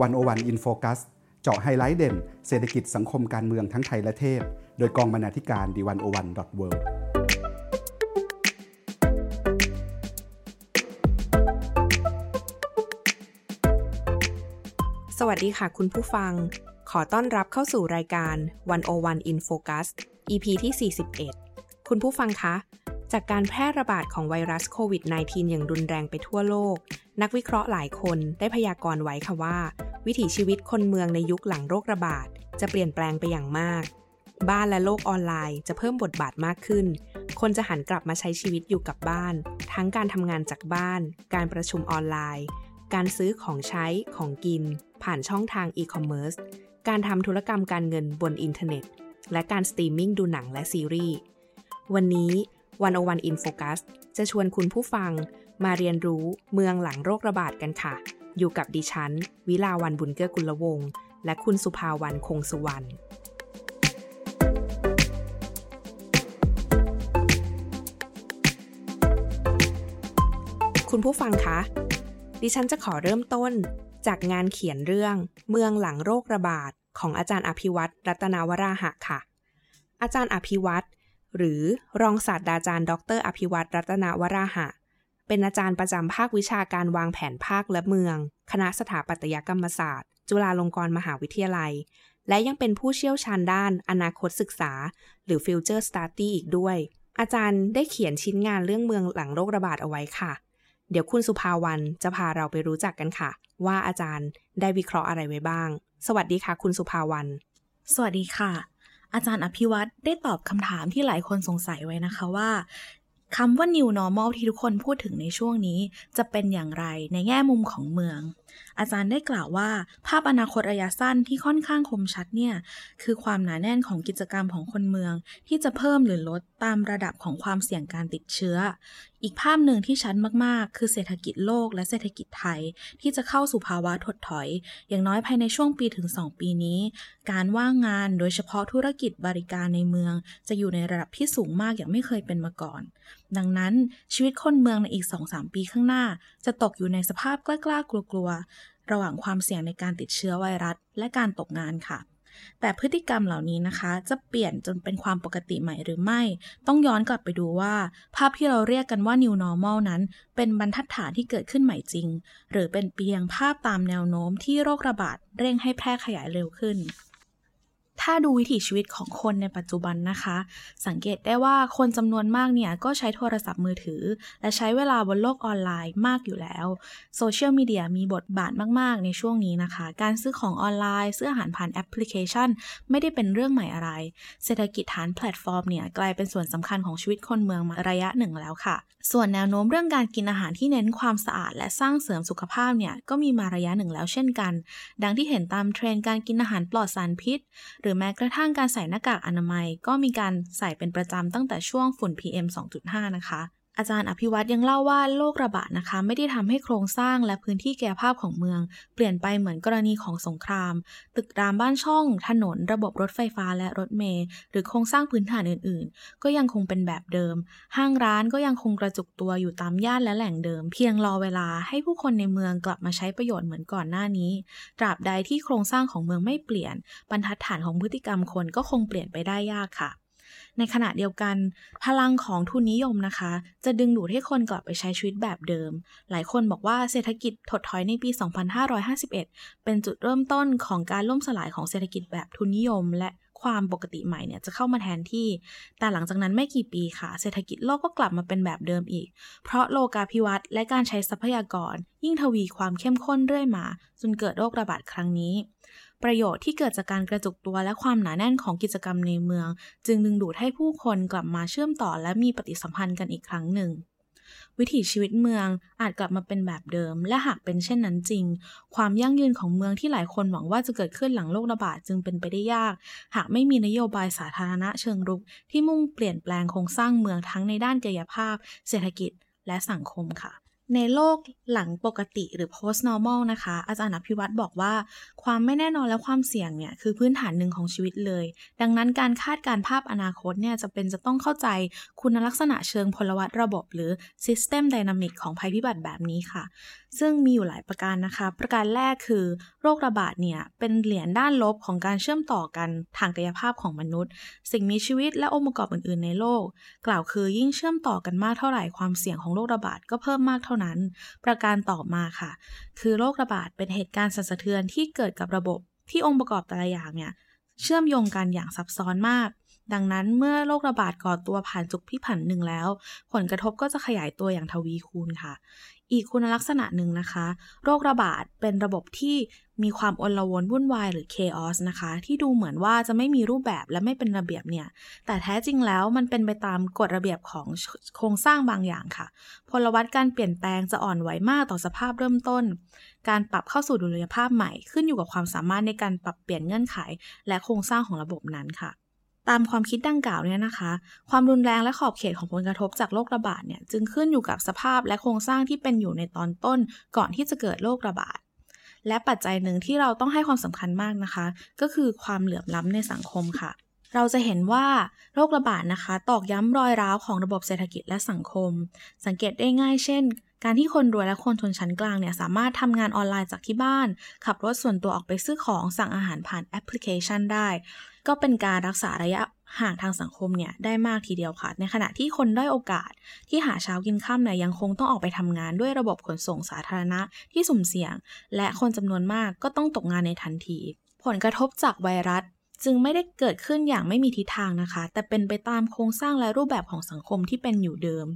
One O One in Focus เจาะไฮไลท์เด่น เศรษฐกิจสังคมการเมืองทั้งไทยและเทศ โดยกองบรรณาธิการ The One O One dot worldสวัสดีค่ะคุณผู้ฟัง ขอต้อนรับเข้าสู่รายการ 101 in Focus EP ที่ 41 คุณผู้ฟังคะ จากการแพร่ระบาดของไวรัสโควิด -19 อย่างรุนแรงไปทั่วโลก นักวิเคราะห์หลายคนได้พยากรณ์ไว้ค่ะว่า วิถีชีวิตคนเมืองในยุคหลังโรคระบาด จะเปลี่ยนแปลงไปอย่างมาก บ้านและโลกออนไลน์จะเพิ่มบทบาทมากขึ้น คนจะหันกลับมาใช้ชีวิตอยู่กับบ้าน ทั้งการทำงานจากบ้าน การประชุมออนไลน์ การซื้อของใช้ของกิน ผ่านช่องทางอีคอมเมิร์ซการทำธุรกรรมการเงินบนอินเทอร์เน็ต และการสตรีมมิ่งดูหนังและซีรีส์วันนี้วันโอวันอินโฟกัสจะชวนคุณผู้ฟัง มาเรียนรู้เมืองหลังโรคระบาดกันค่ะ อยู่กับดิฉัน วิลาวันบุญเกื้อกุลวงศ์และคุณสุภาวันคงสุวรรณคุณผู้ฟังคะ ดิฉันจะขอเริ่มต้น จากงานเขียนเรื่อง เมืองหลังโรคระบาด ของอาจารย์อภิวัตรรัตนาวราหะค่ะ อาจารย์อภิวัตรหรือรองศาสตราจารย์ ดร อภิวัตรรัตนาวราหะ เป็นอาจารย์ประจำภาควิชาการวางแผนภาคและเมือง คณะสถาปัตยกรรมศาสตร์ จุฬาลงกรณ์มหาวิทยาลัย และยังเป็นผู้เชี่ยวชาญด้านอนาคตศึกษา หรือ Future Study อีกด้วย อาจารย์ได้เขียนชิ้นงานเรื่องเมืองหลังโรคระบาดเอาไว้ค่ะ เดี๋ยวคุณสุภาวันจะพาเราไปรู้จักกันค่ะ ว่าอาจารย์ได้วิเคราะห์อะไรไว้บ้าง สวัสดีค่ะ คุณสุภาวัน สวัสดีค่ะอาจารย์อภิวัตรได้ตอบคำถามที่หลายคนสงสัยไว้นะคะว่า คำว่า new normal ที่ทุกคนพูดถึงในช่วงนี้ จะเป็นอย่างไรในแง่มุมของเมือง อาจารย์ได้กล่าวว่า ภาพอนาคตระยะสั้นที่ค่อนข้างคมชัดเนี่ยคือความหนาแน่นของกิจกรรมของคนเมือง ที่จะเพิ่มหรือลดตามระดับของความเสี่ยงการติดเชื้อ อีกภาพหนึ่งที่ชัดมากๆ คือเศรษฐกิจโลกและเศรษฐกิจไทย ที่จะเข้าสู่ภาวะถดถอย อย่างน้อยภายในช่วงปีถึง 2 ปีนี้ การว่างงานโดยเฉพาะธุรกิจบริการในเมือง จะอยู่ในระดับที่สูงมากอย่างไม่เคยเป็นมาก่อน ดังนั้นชีวิตคนเมืองในอีก 2-3 ปีข้างหน้า จะตกอยู่ในสภาพกล้าๆกลัวๆ ระหว่างความเสี่ยงในการติดเชื้อไวรัส และการตกงานค่ะ แต่พฤติกรรมเหล่านี้นะคะ จะเปลี่ยนจนเป็นความปกติใหม่หรือไม่ ต้องย้อนกลับไปดูว่า ภาพที่เราเรียกกันว่า new normal นั้น เป็นบรรทัดฐานที่เกิดขึ้นใหม่จริง หรือเป็นเพียงภาพตามแนวโน้มที่โรคระบาดเร่งให้แพร่ขยายเร็วขึ้น ถ้าดูวิถีชีวิตของคนในปัจจุบันนะคะ สังเกตได้ว่าคนจำนวนมากเนี่ย ก็ใช้โทรศัพท์มือถือ และใช้เวลาบนโลกออนไลน์มากอยู่แล้วโซเชียลมีเดียมีบทบาทมาก ๆ ในช่วงนี้นะคะ การซื้อของออนไลน์ ซื้ออาหารผ่านแอปพลิเคชัน ไม่ได้เป็นเรื่องใหม่อะไร เศรษฐกิจฐานแพลตฟอร์มเนี่ย กลายเป็นส่วนสำคัญของชีวิตคนเมืองมาระยะหนึ่งแล้วค่ะ ส่วนแนวโน้มเรื่องการกินอาหารที่เน้นความสะอาด และสร้างเสริมสุขภาพเนี่ยก็มีมาระยะหนึ่งแล้วเช่นกัน ดังที่เห็นตามเทรนด์การกินอาหารปลอดสารพิษหรือแม้กระทั่งการใส่หน้ากากอนามัยก็มีการใส่เป็นประจำตั้งแต่ช่วงฝุ่น PM 2.5 นะคะ อาจารย์อภิวัตยังเล่าว่าโรคระบาดนะคะ ไม่ได้ทำให้โครงสร้างและพื้นที่แก่ภาพของเมือง เปลี่ยนไปเหมือนกรณีของสงคราม ตึกรามบ้านช่อง ถนน ระบบรถไฟฟ้าและรถเมล์หรือโครงสร้างพื้นฐานอื่น ๆ ก็ยังคงเป็นแบบเดิม ห้างร้านก็ยังคงกระจุกตัวอยู่ตามย่านและแหล่งเดิม เพียงรอเวลาให้ผู้คนในเมืองกลับมาใช้ประโยชน์เหมือนก่อนหน้านี้ ตราบใดที่โครงสร้างของเมืองไม่เปลี่ยน บรรทัดฐานของพฤติกรรมคนก็คงเปลี่ยนไปได้ยากค่ะ ในขณะเดียวกัน พลังของทุนนิยมนะคะ จะดึงดูดให้คนกลับไปใช้ชีวิตแบบเดิม หลายคนบอกว่าเศรษฐกิจถดถอยในปี 2551 เป็นจุดเริ่มต้นของการล่มสลายของเศรษฐกิจแบบทุนนิยม และ ความปกติใหม่เนี่ยจะเข้ามาแทนที่ แต่หลังจากนั้นไม่กี่ปีค่ะ เศรษฐกิจโลกก็กลับมาเป็นแบบเดิมอีก เพราะโลกาภิวัตน์และการใช้ทรัพยากร ยิ่งทวีความเข้มข้นเรื่อยมา จนเกิดโรคระบาดครั้งนี้ ประโยชน์ที่เกิดจากการกระจุกตัวและความหนาแน่นของกิจกรรมในเมือง จึงดึงดูดให้ผู้คนกลับมาเชื่อมต่อและมีปฏิสัมพันธ์กันอีกครั้งหนึ่ง วิถีชีวิตเมืองอาจกลับมาเป็นแบบเดิม และหากเป็นเช่นนั้นจริง ความยั่งยืนของเมืองที่หลายคนหวังว่าจะเกิดขึ้นหลังโรคระบาดจึงเป็นไปได้ยาก หากไม่มีนโยบายสาธารณะเชิงรุก ที่มุ่งเปลี่ยนแปลงโครงสร้างเมืองทั้งในด้านกายภาพ เศรษฐกิจ และสังคมค่ะ ในโลกหลังปกติหรือ post normal นะคะ อาจารย์อภิวัตรบอกว่า ความไม่แน่นอนและความเสี่ยงเนี่ยคือพื้นฐานหนึ่งของชีวิตเลย ดังนั้นการคาดการภาพอนาคตเนี่ยจะเป็นจะต้องเข้าใจคุณลักษณะเชิงพลวัตระบบหรือ system dynamic ของภัยพิบัติแบบนี้ค่ะ ซึ่งมีอยู่หลายประการนะคะ ประการแรกคือ โรคระบาดเนี่ยเป็นเหรียญด้านลบของการเชื่อมต่อกันทางกายภาพของมนุษย์ สิ่งมีชีวิตและองค์ประกอบอื่น ๆ ในโลก กล่าวคือยิ่งเชื่อมต่อกันมากเท่าไหร่ความเสี่ยงของโรคระบาดก็เพิ่มมากเท่านั้น ประการต่อมาค่ะ คือโรคระบาดเป็นเหตุการณ์สั่นสะเทือนที่เกิดกับระบบที่องค์ประกอบแต่ละอย่างเนี่ยเชื่อมโยงกันอย่างซับซ้อนมาก ดังนั้นเมื่อโรคระบาดก่อตัวผ่านจุกพิผันหนึ่งแล้ว ผลกระทบก็จะขยายตัวอย่างทวีคูณค่ะ อีกคุณลักษณะหนึ่งนะคะ โรคระบาดเป็นระบบที่มีความอลวนวุ่นวายหรือ chaos นะคะ ที่ดูเหมือนว่าจะไม่มีรูปแบบและไม่เป็นระเบียบเนี่ย แต่แท้จริงแล้วมันเป็นไปตามกฎระเบียบของโครงสร้างบางอย่างค่ะ พลวัตการเปลี่ยนแปลงจะอ่อนไหวมากต่อสภาพเริ่มต้น การปรับเข้าสู่ดุลยภาพใหม่ขึ้นอยู่กับความสามารถในการปรับเปลี่ยนเงื่อนไข และโครงสร้างของระบบนั้นค่ะ ตามความคิดดังกล่าวเนี่ยนะคะ ความรุนแรงและขอบเขตของผลกระทบจากโรคระบาดเนี่ยจึงขึ้นอยู่กับสภาพและโครงสร้างที่เป็นอยู่ในตอนต้นก่อนที่จะเกิดโรคระบาด และปัจจัยหนึ่งที่เราต้องให้ความสำคัญมากนะคะ ก็คือความเหลื่อมล้ำในสังคมค่ะ เราจะเห็นว่าโรคระบาดนะคะ ตอกย้ำรอยร้าวของระบบเศรษฐกิจและสังคม สังเกตได้ง่ายเช่นการที่คนรวยและคนชนชั้นกลางเนี่ยสามารถทำงานออนไลน์จากที่บ้าน ขับรถส่วนตัวออกไปซื้อของสั่งอาหารผ่านแอปพลิเคชันได้ ก็เป็นการรักษาระยะห่างทางสังคมเนี่ยได้มากทีเดียวค่ะ ในขณะที่คนด้อยโอกาสที่หาเช้ากินข้ามเนี่ยยังคงต้องออกไปทำงานด้วยระบบขนส่งสาธารณะที่สุ่มเสี่ยง และคนจำนวนมากก็ต้องตกงานในทันที ผลกระทบจากไวรัส จึงไม่ได้เกิดขึ้นอย่างไม่มีทิศทางนะคะ แต่เป็นไปตามโครงสร้างและรูปแบบของสังคมที่เป็นอยู่เดิม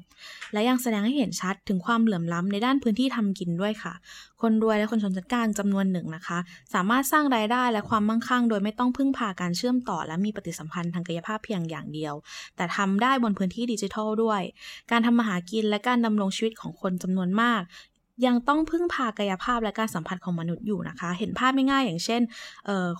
และยังแสดงให้เห็นชัดถึงความเหลื่อมล้ำในด้านพื้นที่ทำกินด้วยค่ะ คนรวยและคนชนชั้นกลางจำนวนหนึ่งนะคะ สามารถสร้างรายได้และความมั่งคั่ง โดยไม่ต้องพึ่งพาการเชื่อมต่อ และมีปฏิสัมพันธ์ทางกายภาพเพียงอย่างเดียว แต่ทำได้บนพื้นที่ดิจิทัลด้วย การทำมาหากินและการดำรงชีวิตของคนจำนวนมาก ยังต้องพึ่งพากายภาพและการสัมผัสของมนุษย์อยู่นะคะ เห็นภาพไม่ง่ายอย่างเช่น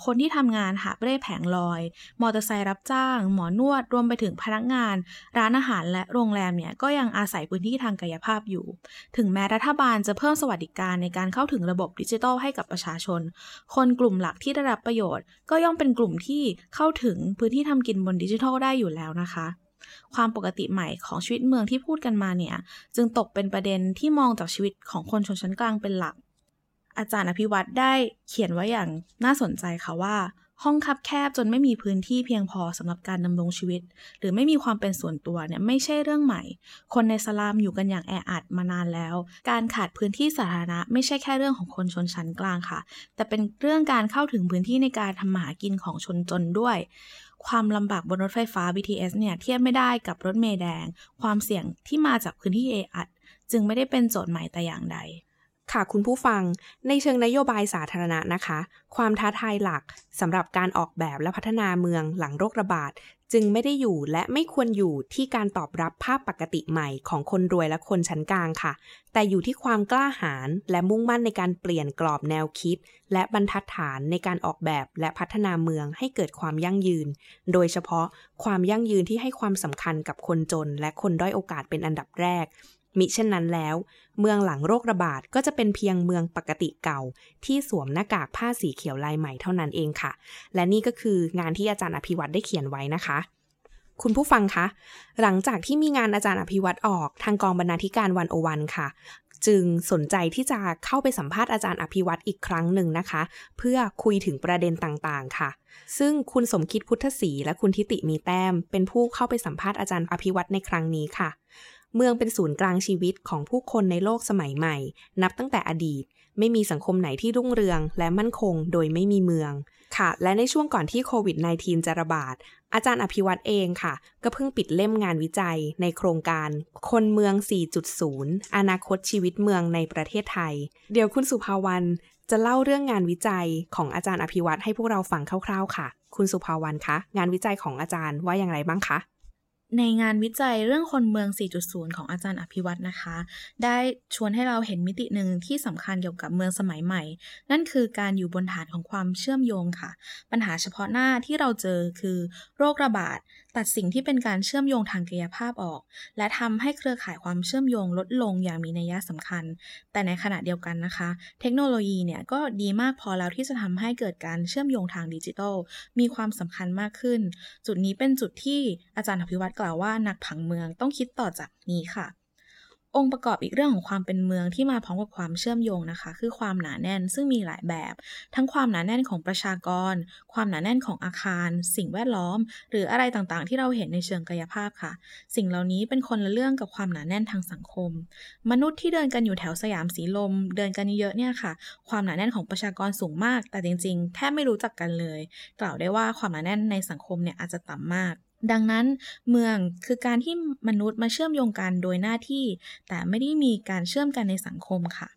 คนที่ทำงานหาเร่แผงลอย มอเตอร์ไซค์รับจ้าง หมอนวด รวมไปถึงพนักงาน ร้านอาหารและโรงแรมเนี่ย ก็ยังอาศัยพื้นที่ทางกายภาพอยู่ ถึงแม้รัฐบาลจะเพิ่มสวัสดิการในการเข้าถึงระบบดิจิทัลให้กับประชาชน คนกลุ่มหลักที่ได้รับประโยชน์ ก็ย่อมเป็นกลุ่มที่เข้าถึงพื้นที่ทำกินบนดิจิทัลได้อยู่แล้วนะคะ ความปกติใหม่ของชีวิตเมืองที่พูดกันมาเนี่ย จึงตกเป็นประเด็นที่มองจากชีวิตของคนชนชั้นกลางเป็นหลัก อาจารย์อภิวัตรได้เขียนไว้อย่างน่าสนใจค่ะว่า ห้องคับแคบจนไม่มีพื้นที่เพียงพอสำหรับการดำรงชีวิต หรือไม่มีความเป็นส่วนตัวเนี่ยไม่ใช่เรื่องใหม่ คนในสลามอยู่กันอย่างแออัดมานานแล้ว การขาดพื้นที่สาธารณะไม่ใช่แค่เรื่องของคนชนชั้นกลางค่ะ แต่เป็นเรื่องการเข้าถึงพื้นที่ในการทำมาหากินของชนจนด้วย ความลำบากบนรถไฟฟ้า BTS เนี่ยเทียบไม่ได้กับรถเมล์แดง ความเสี่ยงที่มาจากพื้นที่เออัด จึงไม่ได้เป็นโจทย์ใหม่แต่อย่างใด ค่ะคุณผู้ฟัง ในเชิงนโยบายสาธารณะนะคะ ความท้าทายหลักสำหรับการออกแบบและพัฒนาเมืองหลังโรคระบาด จึงไม่ได้อยู่และไม่ควรอยู่ที่การตอบรับภาพปกติใหม่ของคนรวยและคนชั้นกลางค่ะ แต่อยู่ที่ความกล้าหาญและมุ่งมั่นในการเปลี่ยนกรอบแนวคิด และบรรทัดฐานในการออกแบบและพัฒนาเมืองให้เกิดความยั่งยืน โดยเฉพาะความยั่งยืนที่ให้ความสำคัญกับคนจน และคนด้อยโอกาสเป็นอันดับแรก มิเช่นนั้นแล้ว เมืองหลังโรคระบาดก็จะเป็นเพียงเมืองปกติเก่า ที่สวมหน้ากากผ้าสีเขียวลายใหม่เท่านั้นเองค่ะ และนี่ก็คืองานที่อาจารย์อภิวัตได้เขียนไว้นะคะคุณผู้ฟังคะ หลังจากที่มีงานอาจารย์อภิวัตออกทางกองบรรณาธิการวันโอวันค่ะ จึงสนใจที่จะเข้าไปสัมภาษณ์อาจารย์อภิวัตอีกครั้งหนึ่งนะคะ เพื่อคุยถึงประเด็นต่างๆ ค่ะ ซึ่งคุณสมคิดพุทธศรีและคุณทิติมีแต้ม เป็นผู้เข้าไปสัมภาษณ์อาจารย์อภิวัตในครั้งนี้ค่ะ เมืองเป็นศูนย์กลางชีวิตของผู้คนในโลกสมัยใหม่ นับตั้งแต่อดีต ไม่มีสังคมไหนที่รุ่งเรืองและมั่นคงโดยไม่มีเมืองค่ะ และในช่วงก่อนที่โควิด -19 จะระบาด อาจารย์อภิวัตเองค่ะ ก็เพิ่งปิดเล่มงานวิจัยในโครงการ คนเมือง 4.0 อนาคตชีวิตเมืองในประเทศไทย เดี๋ยวคุณสุภาวันจะเล่าเรื่องงานวิจัยของอาจารย์อภิวัตให้พวกเราฟังคร่าวๆ ค่ะ คุณสุภาวันคะ งานวิจัยของอาจารย์ว่าอย่างไรบ้างคะ ในงานวิจัยเรื่องคนเมือง 4.0 ของอาจารย์อภิวัตนะคะ ได้ชวนให้เราเห็นมิติหนึ่งที่สำคัญเกี่ยวกับเมืองสมัยใหม่ นั่นคือการอยู่บนฐานของความเชื่อมโยงค่ะ ปัญหาเฉพาะหน้าที่เราเจอคือโรคระบาด ตัดสิ่งที่เป็นการเชื่อมโยงทางกายภาพออก และทำให้เครือข่ายความเชื่อมโยงลดลงอย่างมีนัยสำคัญ แต่ในขณะเดียวกันนะคะ เทคโนโลยีเนี่ยก็ดีมากพอแล้วที่จะทำให้เกิดการเชื่อมโยงทางดิจิทัลมีความสำคัญมากขึ้น จุดนี้เป็นจุดที่อาจารย์อภิวัตรกล่าวว่านักผังเมืองต้องคิดต่อจากนี้ค่ะ องค์ประกอบอีกเรื่องของความเป็นเมืองที่มาพร้อมกับความเชื่อมโยงนะคะ คือความหนาแน่นซึ่งมีหลายแบบ ทั้งความหนาแน่นของประชากร ความหนาแน่นของอาคาร สิ่งแวดล้อม หรืออะไรต่างๆ ที่เราเห็นในเชิงกายภาพค่ะ สิ่งเหล่านี้เป็นคนละเรื่องกับความหนาแน่นทางสังคม มนุษย์ที่เดินกันอยู่แถวสยามสีลม เดินกันเยอะเนี่ยค่ะ ความหนาแน่นของประชากรสูงมาก แต่จริง ๆ แทบไม่รู้จักกันเลย กล่าวได้ว่าความหนาแน่นในสังคมเนี่ยอาจจะต่ำมาก ดังนั้นเมืองคือการที่มนุษย์มาเชื่อมโยงกันโดยหน้าที่ แต่ไม่ได้มีการเชื่อมกันในสังคมค่ะ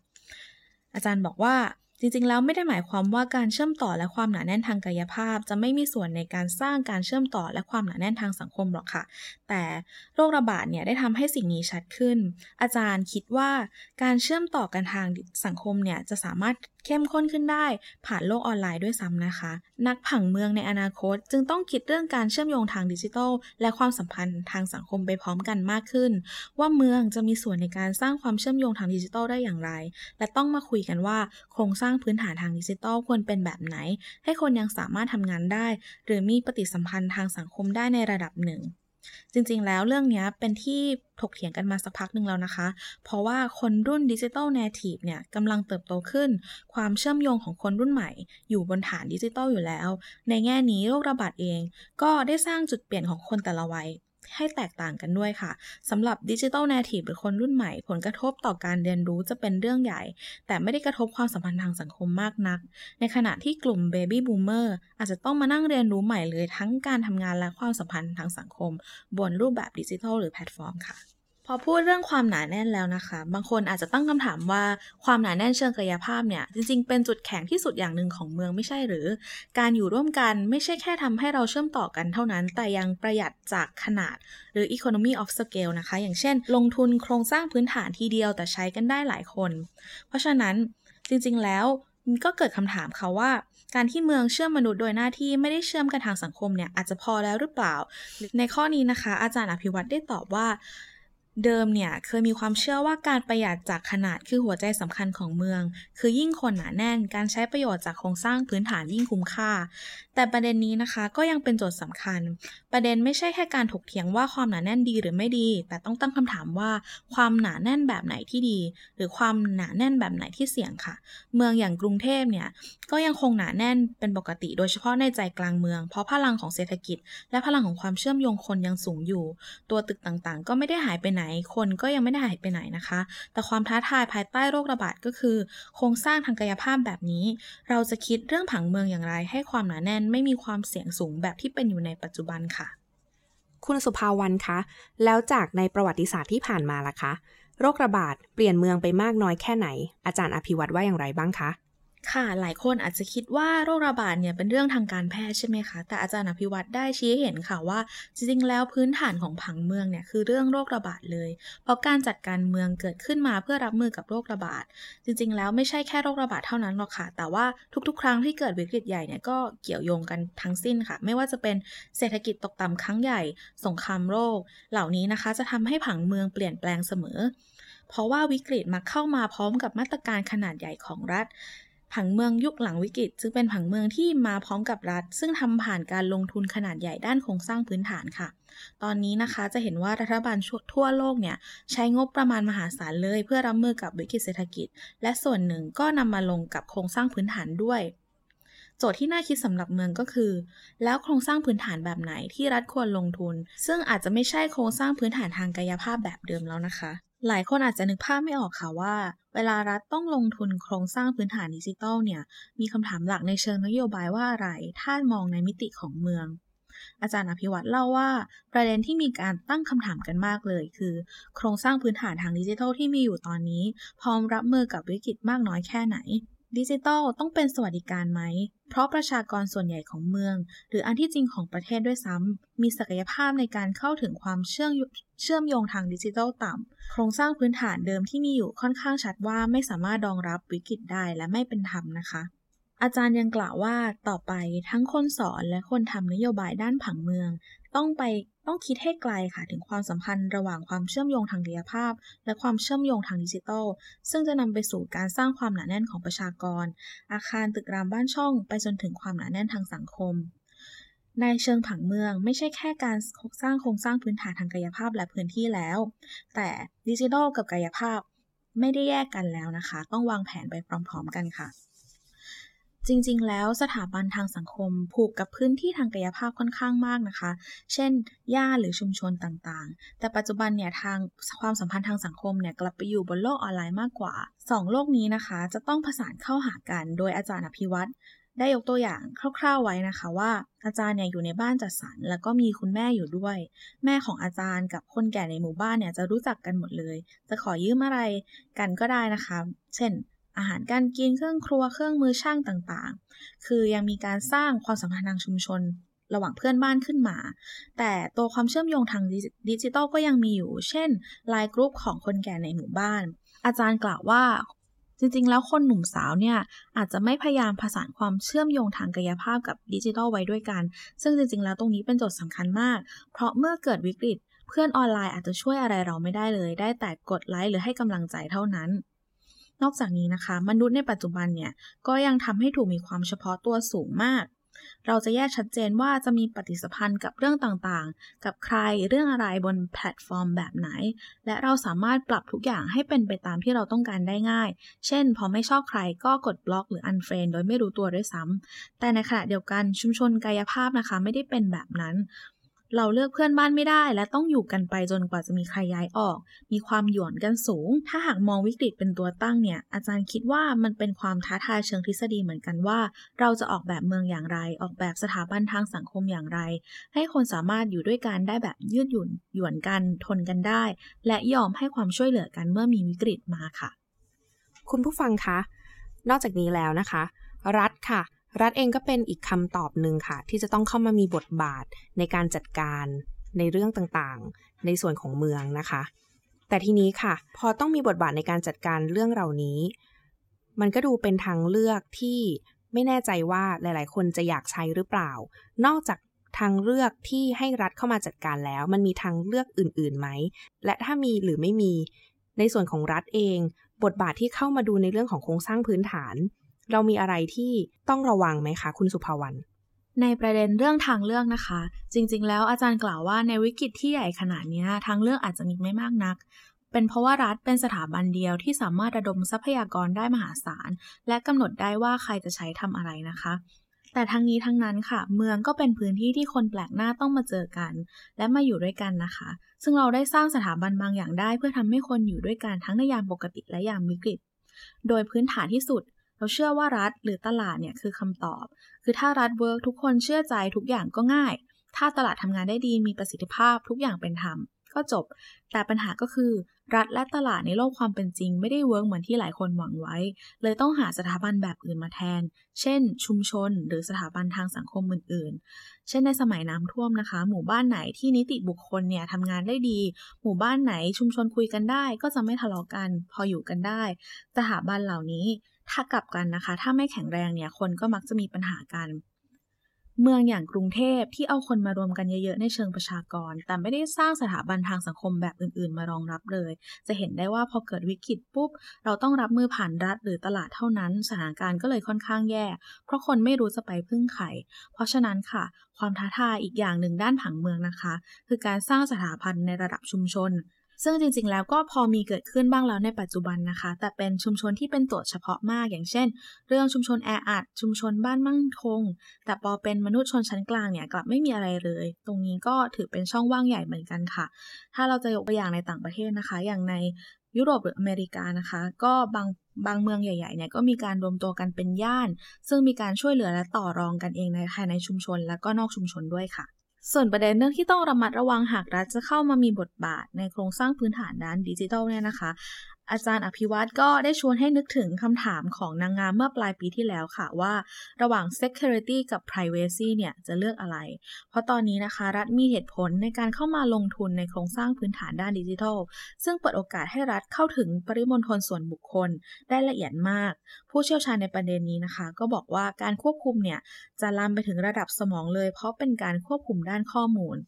อาจารย์บอกว่าจริงๆ แล้วไม่ได้หมายความว่าการเชื่อมต่อและความหนาแน่นทางกายภาพ จะไม่มีส่วนในการสร้างการเชื่อมต่อและความหนาแน่นทางสังคมหรอกค่ะ แต่โรคระบาดเนี่ยได้ทำให้สิ่งนี้ชัดขึ้น อาจารย์คิดว่าการเชื่อมต่อกันทางสังคมเนี่ยจะสามารถเข้มข้นขึ้นได้ผ่านโลกออนไลน์ด้วยซ้ำนะคะ นักผังเมืองในอนาคตจึงต้องคิดเรื่องการเชื่อมโยงทางดิจิทัล และความสัมพันธ์ทางสังคมไปพร้อมกันมากขึ้น ว่าเมืองจะมีส่วนในการสร้างความเชื่อมโยงทางดิจิทัลได้อย่างไร และต้องมาคุยกันว่าโครงสร้างพื้นฐานทางดิจิทัลควรเป็นแบบไหน ให้คนยังสามารถทำงานได้ หรือมีปฏิสัมพันธ์ทางสังคมได้ในระดับหนึ่ง จริงๆ แล้วเรื่องนี้เป็นที่ถกเถียงกันมาสักพักหนึ่งแล้วนะคะ เพราะว่าคนรุ่น digital native เนี่ยกำลังเติบโตขึ้น ความเชื่อมโยงของคนรุ่นใหม่ อยู่บนฐานดิจิตอลอยู่แล้ว ในแง่นี้โรคระบาดเอง ก็ได้สร้างจุดเปลี่ยนของคนแต่ละวัย ให้แตกต่างกันด้วยค่ะสำหรับ digital native หรือคนรุ่นใหม่ ผลกระทบต่อการเรียนรู้จะเป็นเรื่องใหญ่ แต่ไม่ได้กระทบความสัมพันธ์ทางสังคมมากนัก ในขณะที่กลุ่ม baby boomer อาจจะต้องมานั่งเรียนรู้ใหม่เลยทั้งการทำงานและความสัมพันธ์ทางสังคม บนรูปแบบดิจิทัลหรือแพลตฟอร์มค่ะ พอพูดเรื่องความหนาแน่นแล้วนะคะ บางคนอาจจะตั้งคำถามว่าความหนาแน่นเชิงกายภาพเนี่ยจริงๆ เป็นจุดแข็งที่สุดอย่างหนึ่งของเมืองไม่ใช่หรือ การอยู่ร่วมกันไม่ใช่แค่ทำให้เราเชื่อมต่อกันเท่านั้น แต่ยังประหยัดจากขนาดหรือ economy of scale นะคะ อย่างเช่น ลงทุนโครงสร้างพื้นฐานทีเดียวแต่ใช้กันได้หลายคน เพราะฉะนั้นจริงๆแล้วก็เกิดคำถามค่ะว่า การที่เมืองเชื่อมมนุษย์โดยหน้าที่ไม่ได้เชื่อมกันทางสังคมเนี่ยอาจจะพอแล้วหรือเปล่า ในข้อนี้นะคะ อาจารย์อภิวัตได้ตอบว่า เดิมเนี่ยเคยมีความเชื่อว่าการประหยัดจากขนาดคือหัวใจสำคัญของเมือง คือยิ่งคนหนาแน่นการใช้ประโยชน์จากโครงสร้างพื้นฐานยิ่งคุ้มค่าแต่ประเด็นนี้นะคะก็ยังเป็นโจทย์สำคัญ ประเด็นไม่ใช่แค่การถกเถียงว่าความหนาแน่นดีหรือไม่ดี แต่ต้องตั้งคำถามว่าความหนาแน่นแบบไหนที่ดี หรือความหนาแน่นแบบไหนที่เสี่ยงค่ะ เมืองอย่างกรุงเทพเนี่ยก็ยังคงหนาแน่นเป็นปกติ โดยเฉพาะในใจกลางเมือง เพราะพลังของเศรษฐกิจ และพลังของความเชื่อมโยงคนยังสูงอยู่ ตัวตึกต่างๆ ก็ไม่ได้หายไปไหน คนก็ยังไม่ได้หายไปไหนนะคะ แต่ความท้าทายภายใต้โรคระบาดก็คือ โครงสร้างทางกายภาพแบบนี้ เราจะคิดเรื่องผังเมืองอย่างไรให้ความหนาแน่นไม่มีความเสี่ยงสูงแบบที่เป็นอยู่ในปัจจุบันค่ะ คุณสุภาวันคะ แล้วจากในประวัติศาสตร์ที่ผ่านมาล่ะคะ โรคระบาดเปลี่ยนเมืองไปมากน้อยแค่ไหน อาจารย์อภิวัตว่าอย่างไรบ้างคะ ค่ะ หลายคนอาจจะคิดว่าโรคระบาดเนี่ยเป็นเรื่องทางการแพทย์ใช่ไหมคะ แต่อาจารย์อภิวัตได้ชี้เห็นค่ะว่า จริงๆ แล้วพื้นฐานของผังเมืองเนี่ยคือเรื่องโรคระบาดเลย เพราะการจัดการเมืองเกิดขึ้นมาเพื่อรับมือกับโรคระบาด จริงๆ แล้วไม่ใช่แค่โรคระบาดเท่านั้นหรอกค่ะ แต่ว่าทุกๆ ครั้งที่เกิดวิกฤตใหญ่เนี่ยก็เกี่ยวโยงกันทั้งสิ้นค่ะ ไม่ว่าจะเป็นเศรษฐกิจตกต่ำครั้งใหญ่ สงครามโรค เหล่านี้นะคะจะทำให้ผังเมืองเปลี่ยนแปลงเสมอ เพราะว่าวิกฤตมาเข้ามาพร้อมกับมาตรการขนาดใหญ่ของรัฐ ผังเมืองยุคหลังวิกฤตจึงเป็นผังเมืองที่มาพร้อมกับรัฐ ซึ่งทำผ่านการลงทุนขนาดใหญ่ด้านโครงสร้างพื้นฐานค่ะ ตอนนี้นะคะจะเห็นว่ารัฐบาลทั่วโลกเนี่ยใช้งบประมาณมหาศาลเลย เพื่อรับมือกับวิกฤตเศรษฐกิจ และส่วนหนึ่งก็นำมาลงกับโครงสร้างพื้นฐานด้วยโจทย์ที่น่าคิดสำหรับเมืองก็คือ แล้วโครงสร้างพื้นฐานแบบไหนที่รัฐควรลงทุน ซึ่งอาจจะไม่ใช่โครงสร้างพื้นฐานทางกายภาพแบบเดิมแล้วนะคะ หลายคนอาจจะนึกภาพไม่ออกค่ะว่า เวลารัฐต้องลงทุนโครงสร้างพื้นฐานดิจิทัลเนี่ย มีคำถามหลักในเชิงนโยบายว่าอะไร ถ้ามองในมิติของเมือง อาจารย์อภิวัตรเล่าว่า ประเด็นที่มีการตั้งคำถามกันมากเลย คือ โครงสร้างพื้นฐานทางดิจิทัลที่มีอยู่ตอนนี้ พร้อมรับมือกับวิกฤตมากน้อยแค่ไหน ดิจิทัลต้องเป็นสวัสดิการไหม เพราะประชากรส่วนใหญ่ของเมือง หรืออันที่จริงของประเทศด้วยซ้ำมีศักยภาพในการเข้าถึงความเชื่อมเชื่อมโยงทางดิจิทัลต่ำ โครงสร้างพื้นฐานเดิมที่มีอยู่ค่อนข้างชัดว่าไม่สามารถรองรับวิกฤตได้และไม่เป็นธรรมนะคะอาจารย์ยังกล่าวว่าต่อไปทั้งคนสอนและคนทำนโยบายด้านผังเมือง ต้องไป ต้องคิดให้ไกลค่ะถึงความสัมพันธ์ระหว่างความเชื่อมโยงทางกายภาพ และความเชื่อมโยงทางดิจิทัล ซึ่งจะนำไปสู่การสร้างความหนาแน่นของประชากร อาคารตึกรามบ้านช่อง ไปจนถึงความหนาแน่นทางสังคม ในเชิงผังเมืองไม่ใช่แค่การสร้างโครงสร้างพื้นฐานทางกายภาพและพื้นที่แล้ว แต่ดิจิทัลกับกายภาพไม่ได้แยกกันแล้วนะคะ ต้องวางแผนไปพร้อม ๆ กันค่ะ จริงๆ แล้วสถาบันทางสังคมผูกกับพื้นที่ทางกายภาพค่อนข้างมากนะคะ เช่น ย่าหรือชุมชนต่างๆ แต่ปัจจุบันเนี่ยทางความสัมพันธ์ทางสังคมเนี่ยกลับไปอยู่บนโลกออนไลน์มากกว่า 2 โลกนี้นะคะ จะต้องผสานเข้าหากัน โดยอาจารย์อภิวัตรได้ยกตัวอย่างคร่าวๆไว้นะคะว่าอาจารย์เนี่ยอยู่ในบ้านจัดสรรแล้วก็มีคุณแม่อยู่ด้วย แม่ของอาจารย์กับคนแก่ในหมู่บ้านเนี่ยจะรู้จักกันหมดเลย จะขอยืมอะไรกันก็ได้นะคะ เช่น อาหารการกินเครื่องครัวเครื่องมือช่างต่างๆ คือยังมีการสร้างความสัมพันธ์ทางชุมชนระหว่างเพื่อนบ้านขึ้นมา แต่ตัวความเชื่อมโยงทางดิจิทัลก็ยังมีอยู่ เช่นไลน์กรุ๊ปของคนแก่ในหมู่บ้าน อาจารย์กล่าวว่าจริงๆ แล้วคนหนุ่มสาวเนี่ย อาจจะไม่พยายามผสานความเชื่อมโยงทางกายภาพกับดิจิทัลไว้ด้วยกัน ซึ่งจริงๆ แล้วตรงนี้เป็นโจทย์สำคัญมาก เพราะเมื่อเกิดวิกฤต เพื่อนออนไลน์อาจจะช่วยอะไรเราไม่ได้เลย ได้แต่กดไลค์หรือให้กำลังใจเท่านั้น นอกจากนี้นะคะ มนุษย์ในปัจจุบันเนี่ยก็ยังทำให้ถูกมีความเฉพาะตัวสูงมาก เราจะแยกชัดเจนว่าจะมีปฏิสัมพันธ์กับเรื่องต่างๆ กับใครเรื่องอะไรบนแพลตฟอร์มแบบไหน และเราสามารถปรับทุกอย่างให้เป็นไปตามที่เราต้องการได้ง่าย เช่น พอไม่ชอบใครก็กดบล็อกหรือ unfriend โดยไม่รู้ตัวด้วยซ้ำแต่ในขณะเดียวกันชุมชนกายภาพนะคะไม่ได้เป็นแบบนั้น เราเลือกเพื่อนบ้านไม่ได้ และต้องอยู่กันไปจนกว่าจะมีใครย้ายออก มีความหย่อนกันสูง ถ้าหากมองวิกฤตเป็นตัวตั้งเนี่ย อาจารย์คิดว่ามันเป็นความท้าทายเชิงทฤษฎีเหมือนกันว่า เราจะออกแบบเมืองอย่างไร ออกแบบสถาบันทางสังคมอย่างไร ให้คนสามารถอยู่ด้วยกันได้แบบยืดหยุ่นหย่อนกันทนกันได้ และยอมให้ความช่วยเหลือกันเมื่อมีวิกฤตมาค่ะ คุณผู้ฟังคะ นอกจากนี้แล้วนะคะ รัฐค่ะ รัฐเองก็เป็นอีกคำตอบหนึ่งค่ะ ที่จะต้องเข้ามามีบทบาทในการจัดการในเรื่องต่างๆ ในส่วนของเมืองนะคะ แต่ทีนี้ค่ะ พอต้องมีบทบาทในการจัดการเรื่องเหล่านี้ มันก็ดูเป็นทางเลือกที่ไม่แน่ใจว่าหลาย ๆ คนจะอยากใช้หรือเปล่า นอกจากทางเลือกที่ให้รัฐเข้ามาจัดการแล้ว มันมีทางเลือกอื่น ๆ ไหม และถ้ามีหรือไม่มีในส่วนของรัฐเอง บทบาทที่เข้ามาดูในเรื่องของโครงสร้างพื้นฐาน เรามีอะไรที่ต้องระวังไหมคะ คุณสุภาวรรณในประเด็นเรื่องทางเลือกนะคะ จริง ๆ แล้วอาจารย์กล่าวว่าในวิกฤตที่ใหญ่ขนาดนี้ทางเลือกอาจจะมีไม่มากนัก เป็นเพราะว่ารัฐเป็นสถาบันเดียวที่สามารถระดมทรัพยากรได้มหาศาล และกำหนดได้ว่าใครจะใช้ทำอะไรนะคะ แต่ทั้งนี้ทั้งนั้นค่ะ เมืองก็เป็นพื้นที่ที่คนแปลกหน้าต้องมาเจอกัน และมาอยู่ด้วยกันนะคะ ซึ่งเราได้สร้างสถาบันบางอย่างได้ เพื่อทำให้คนอยู่ด้วยกันทั้งในยามปกติและยามวิกฤต โดยพื้นฐานที่สุด เราเชื่อว่ารัฐหรือตลาดเนี่ยคือคำตอบ คือถ้ารัฐ work ทุกคนเชื่อใจทุกอย่างก็ง่าย ถ้าตลาดทำงานได้ดีมีประสิทธิภาพทุกอย่างเป็นธรรมก็จบ แต่ปัญหาก็คือ รัฐและตลาดในโลกความเป็นจริง ไม่ได้ work เหมือนที่หลายคนหวังไว้ เลยต้องหาสถาบันแบบอื่นมาแทน เช่น ชุมชน หรือสถาบันทางสังคมอื่นๆ เช่นในสมัยน้ำท่วมนะคะ หมู่บ้านไหนที่นิติบุคคลเนี่ยทำงานได้ดี หมู่บ้านไหนชุมชนคุยกันได้ ก็จะไม่ทะเลาะกัน พออยู่กันได้ สถาบันเหล่านี้ ถ้ากลับกันนะคะ ถ้าไม่แข็งแรงเนี่ยคนก็มักจะมีปัญหากัน เมืองอย่างกรุงเทพที่เอาคนมารวมกันเยอะๆในเชิงประชากร แต่ไม่ได้สร้างสถาบันทางสังคมแบบอื่นๆ มารองรับเลย จะเห็นได้ว่าพอเกิดวิกฤตปุ๊บ เราต้องรับมือผ่านรัฐหรือตลาดเท่านั้น สถานการณ์ก็เลยค่อนข้างแย่ เพราะคนไม่รู้จะไปพึ่งใครเพราะฉะนั้นค่ะ ความท้าทายอีกอย่างหนึ่งด้านผังเมืองนะคะ คือการสร้างสถาบันในระดับชุมชน ซึ่งจริงๆ แล้วก็พอมีเกิดขึ้นบ้างแล้วในปัจจุบันนะคะ แต่เป็นชุมชนที่เป็นตัวเฉพาะมากอย่างเช่น เรื่องชุมชนแออัดชุมชนบ้านมั่งคง แต่พอเป็นมนุษย์ชนชั้นกลางเนี่ยกลับไม่มีอะไรเลย ตรงนี้ก็ถือเป็นช่องว่างใหญ่เหมือนกันค่ะ ถ้าเราจะยกตัวอย่างในต่างประเทศนะคะ อย่างในยุโรปหรืออเมริกานะคะ ก็บางบางเมืองใหญ่ๆเนี่ยก็มีการรวมตัวกันเป็นย่าน ซึ่งมีการช่วยเหลือและต่อรองกันเองในภายในชุมชน และก็นอกชุมชนด้วยค่ะ ส่วนประเด็นเรื่องที่ต้องระมัดระวังหากรัฐจะเข้ามามีบทบาทในโครงสร้างพื้นฐานด้านดิจิทัลเนี่ยนะคะอาจารย์อภิวัตก็ได้ชวนให้นึกถึงคำถามของนางงามเมื่อปลายปีที่แล้วค่ะว่า ระหว่าง security กับ privacy เนี่ยจะเลือกอะไร เพราะตอนนี้นะคะรัฐมีเหตุผลในการเข้ามาลงทุนในโครงสร้างพื้นฐานด้านดิจิทัล ซึ่งเปิดโอกาสให้รัฐเข้าถึงปริมณฑลส่วนบุคคลได้ละเอียดมาก ผู้เชี่ยวชาญในประเด็นนี้นะคะ ก็บอกว่าการควบคุมเนี่ยจะลามไปถึงระดับสมองเลย เพราะเป็นการควบคุมด้านข้อมูล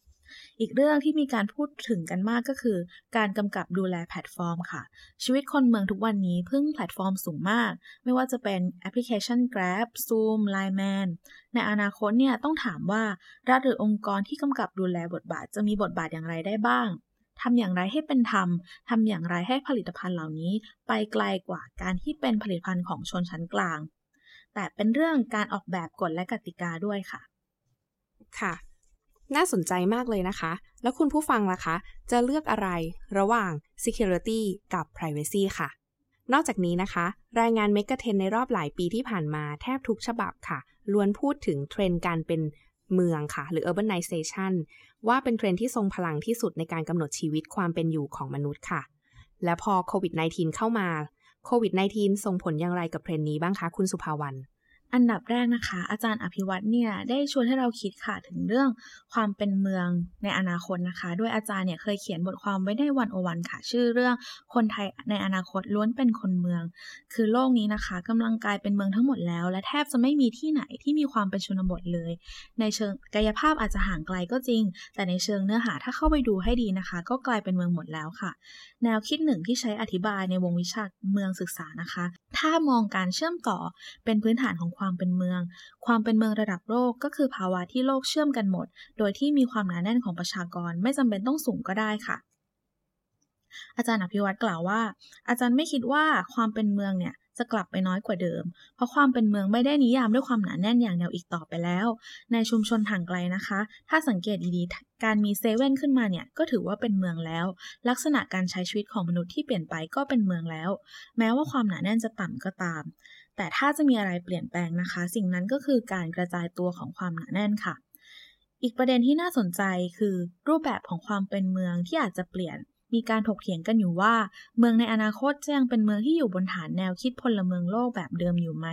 อีกเรื่องที่มีการพูดถึงกันมากก็คือ การกำกับดูแลแพลตฟอร์มค่ะ ชีวิตคนเมืองทุกวันนี้พึ่งแพลตฟอร์มสูงมาก ไม่ว่าจะเป็นแอปพลิเคชัน Grab Zoom Line Man ในอนาคตเนี่ยต้องถามว่ารัฐหรือองค์กรที่กำกับดูแลบทบาทจะมีบทบาทอย่างไรได้บ้างทำอย่างไรให้เป็นธรรม ทำอย่างไรให้ผลิตภัณฑ์เหล่านี้ ไปไกลกว่าการที่เป็นผลิตภัณฑ์ของชนชั้นกลาง แต่เป็นเรื่องการออกแบบกฎและกติกาด้วยค่ะ ค่ะ น่าสนใจมากเลยนะคะ แล้วคุณผู้ฟังล่ะคะ จะเลือกอะไรระหว่าง security กับ privacy ค่ะ นอกจากนี้นะคะ รายงาน m e g a t ทนในรอบหลายปีที่ผ่านมาแทบทุกฉบับค่ะ ล้วนพูดถึงเทรนด์การเป็นเมืองค่ะ หรือ urbanization ว่าเป็นเทรนด์ที่ทรงพลังที่สุดในการกำหนดชีวิตความเป็นอยู่ของมนุษย์ค่ะ และพอโควิด -19 เข้ามาโควิด -19 ส่งผลอย่างไรกับเทรนด์นี้บ้างคะคุณสุภาวรรณ อันดับแรกนะคะ อาจารย์อภิวัตเนี่ยได้ชวนให้เราคิดค่ะถึงเรื่องความเป็นเมืองในอนาคตนะคะ ด้วยอาจารย์เนี่ยเคยเขียนบทความไว้ในวันโอวันค่ะ ชื่อเรื่องคนไทยในอนาคตล้วนเป็นคนเมือง คือโลกนี้นะคะกำลังกลายเป็นเมืองทั้งหมดแล้ว และแทบจะไม่มีที่ไหนที่มีความเป็นชนบทเลย ในเชิงกายภาพอาจจะห่างไกลก็จริง แต่ในเชิงเนื้อหาถ้าเข้าไปดูให้ดีนะคะ ก็กลายเป็นเมืองหมดแล้วค่ะ แนวคิดหนึ่งที่ใช้อธิบายในวงวิชาเมืองศึกษานะคะ ถ้ามองการเชื่อมต่อเป็นพื้นฐานของความเป็นเมือง ความเป็นเมืองระดับโลกก็คือภาวะที่โลกเชื่อมกันหมด โดยที่มีความหนาแน่นของประชากรไม่จำเป็นต้องสูงก็ได้ค่ะ อาจารย์อภิวัตรกล่าวว่า อาจารย์ไม่คิดว่าความเป็นเมืองเนี่ย จะกลับไปน้อยกว่าเดิม เพราะความเป็นเมืองไม่ได้นิยามด้วยความหนาแน่นอย่างเดียวอีกต่อไปแล้ว ในชุมชนห่างไกลนะคะ ถ้าสังเกตดีๆ การมีเซเว่นขึ้นมาเนี่ยก็ถือว่าเป็นเมืองแล้ว ลักษณะการใช้ชีวิตของมนุษย์ที่เปลี่ยนไปก็เป็นเมืองแล้ว แม้ว่าความหนาแน่นจะต่ำก็ตาม แต่ถ้าจะมีอะไรเปลี่ยนแปลงนะคะ สิ่งนั้นก็คือการกระจายตัวของความหนาแน่นค่ะอีกประเด็นที่น่าสนใจคือรูปแบบของความเป็นเมืองที่อาจจะเปลี่ยน มีการถกเถียงกันอยู่ว่า เมืองในอนาคตจะยังเป็นเมืองที่อยู่บนฐานแนวคิดพลเมืองโลกแบบเดิมอยู่ไหม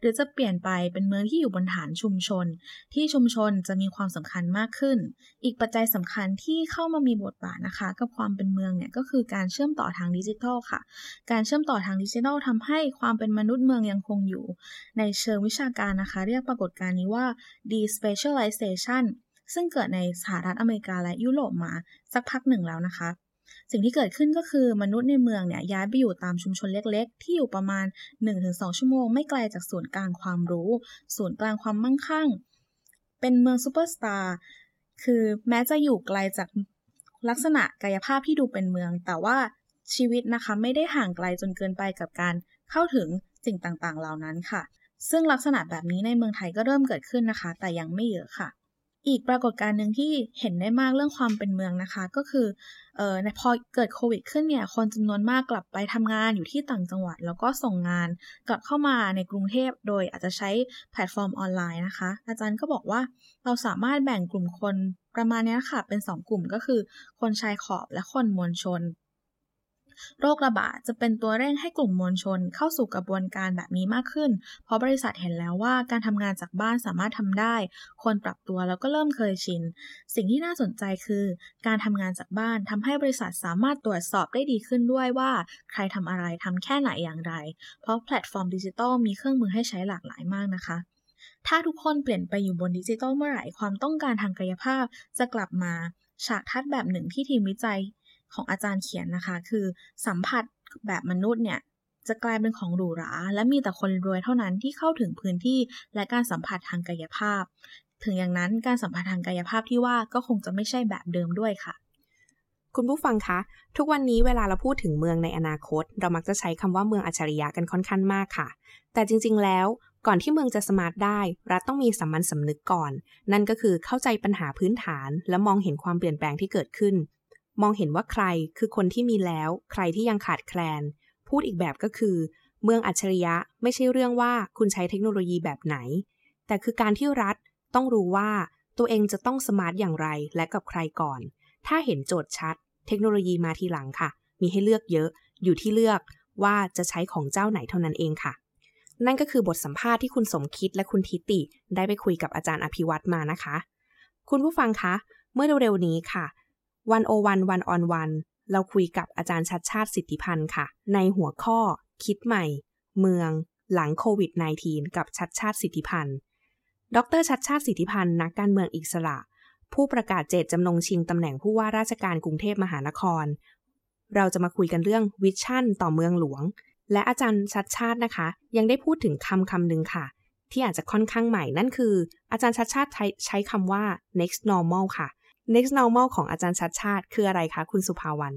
หรือจะเปลี่ยนไปเป็นเมืองที่อยู่บนฐานชุมชน ที่ชุมชนจะมีความสำคัญมากขึ้น อีกปัจจัยสำคัญที่เข้ามามีบทบาทนะคะ กับความเป็นเมืองเนี่ยก็คือการเชื่อมต่อทางดิจิทัลค่ะ การเชื่อมต่อทางดิจิทัลทำให้ความเป็นมนุษย์เมืองยังคงอยู่ ในเชิงวิชาการนะคะ เรียกปรากฏการณ์นี้ว่า despecialization ซึ่งเกิดในสหรัฐอเมริกาและยุโรปมาสักพักหนึ่งแล้วนะคะ สิ่งที่เกิดขึ้นก็คือมนุษย์ในเมืองเนี่ยย้ายไปอยู่ตามชุมชนเล็กๆ ที่อยู่ประมาณ 1-2 ชั่วโมง ไม่ไกลจากศูนย์กลางความรู้ ศูนย์กลางความมั่งคั่ง เป็นเมืองซูเปอร์สตาร์คือแม้จะอยู่ไกลจากลักษณะกายภาพที่ดูเป็นเมือง แต่ว่าชีวิตนะคะไม่ได้ห่างไกลจนเกินไปกับการเข้าถึงสิ่งต่างๆ เหล่านั้นค่ะ ซึ่งลักษณะแบบนี้ในเมืองไทยก็เริ่มเกิดขึ้นนะคะ แต่ยังไม่เยอะค่ะ อีกปรากฏการณ์หนึ่งที่เห็นได้มากเรื่องความเป็นเมืองนะคะ ก็คือเอ่อพอเกิดโควิดขึ้นเนี่ยคนจำนวนมากกลับไปทำงานอยู่ที่ต่างจังหวัด แล้วก็ส่งงานกลับเข้ามาในกรุงเทพโดยอาจจะใช้แพลตฟอร์มออนไลน์นะคะ อาจารย์ก็บอกว่าเราสามารถแบ่งกลุ่มคนประมาณนี้ค่ะเป็น 2 กลุ่มก็คือ คนชายขอบและคนมวลชน โรคระบาดจะเป็นตัวเร่งให้กลุ่มมวลชนเข้าสู่กระบวนการแบบนี้มากขึ้น เพราะบริษัทเห็นแล้วว่าการทำงานจากบ้านสามารถทำได้ คนปรับตัวแล้วก็เริ่มเคยชิน สิ่งที่น่าสนใจคือ การทำงานจากบ้านทำให้บริษัทสามารถตรวจสอบได้ดีขึ้นด้วยว่า ใครทำอะไรทำแค่ไหนอย่างไร เพราะแพลตฟอร์มดิจิทัลมีเครื่องมือให้ใช้หลากหลายมากนะคะถ้าทุกคนเปลี่ยนไปอยู่บนดิจิทัลเมื่อไหร่ความต้องการทางกายภาพจะกลับมา ฉากทัดแบบหนึ่งที่ทีมวิจัย ของอาจารย์เขียนนะคะ คือสัมผัสแบบมนุษย์เนี่ยจะกลายเป็นของหรูหรา และมีแต่คนรวยเท่านั้นที่เข้าถึงพื้นที่และการสัมผัสทางกายภาพ ถึงอย่างนั้นการสัมผัสทางกายภาพที่ว่าก็คงจะไม่ใช่แบบเดิมด้วยค่ะ คุณผู้ฟังคะ ทุกวันนี้เวลาเราพูดถึงเมืองในอนาคต เรามักจะใช้คำว่าเมืองอัจฉริยะกันค่อนข้างมากค่ะ แต่จริง ๆ แล้วก่อนที่เมืองจะสมาร์ทได้ รัฐต้องมีสัมมันสำนึกก่อน นั่นก็คือเข้าใจปัญหาพื้นฐาน และมองเห็นความเปลี่ยนแปลงที่เกิดขึ้น มองเห็นว่าใครคือคนที่มีแล้ว ใครที่ยังขาดแคลน พูดอีกแบบก็คือ เมืองอัจฉริยะไม่ใช่เรื่องว่าคุณใช้เทคโนโลยีแบบไหน แต่คือการที่รัฐต้องรู้ว่าตัวเองจะต้อง smart อย่างไรและกับใครก่อน ถ้าเห็นโจทย์ชัด เทคโนโลยีมาทีหลังค่ะ มีให้เลือกเยอะ อยู่ที่เลือกว่าจะใช้ของเจ้าไหนเท่านั้นเองค่ะ นั่นก็คือบทสัมภาษณ์ที่คุณสมคิดและคุณทิติ ได้ไปคุยกับอาจารย์อภิวัตมานะคะ คุณผู้ฟังคะ เมื่อเร็วๆนี้ค่ะ วันโอวันวันออนวันเราคุยกับอาจารย์ชัดชาติสิทธิพันธ์ค่ะ ในหัวข้อ คิดใหม่ เมือง หลังโควิด -19 กับชัดชาติสิทธิพันธ์ ดรชัดชาติสิทธิพันธ์นักการเมืองอิสระ ผู้ประกาศเจตจำนงชิงตำแหน่งผู้ว่าราชการกรุงเทพมหานคร เราจะมาคุยกันเรื่องวิชั่นต่อเมืองหลวง และอาจารย์ชัดชาตินะคะ ยังได้พูดถึงคำคำหนึ่งค่ะ ที่อาจจะค่อนข้างใหม่นั่นคือ อาจารย์ชัดชาติใช้คำว่า next normal ค่ะ next normal ของอาจารย์ชัดชาติ คืออะไรคะ คุณสุภาวัน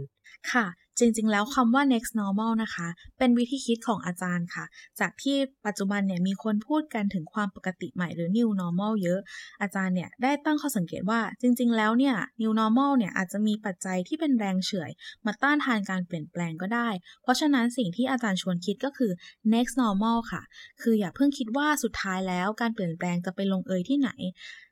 ค่ะจริง ๆ แล้วคำว่า next normal นะคะ เป็นวิธีคิดของอาจารย์ค่ะ จากที่ปัจจุบันเนี่ยมีคนพูดกันถึงความปกติใหม่หรือ new normal เยอะ อาจารย์เนี่ยได้ตั้งข้อสังเกตว่าจริง ๆ แล้วเนี่ย new normal เนี่ยอาจจะมีปัจจัยที่เป็นแรงเฉื่อย มาต้านทานการเปลี่ยนแปลงก็ได้ เพราะฉะนั้นสิ่งที่อาจารย์ชวนคิดก็คือ next normal ค่ะ คืออย่าเพิ่งคิดว่าสุดท้ายแล้วการเปลี่ยนแปลงจะไปลงเอยที่ไหน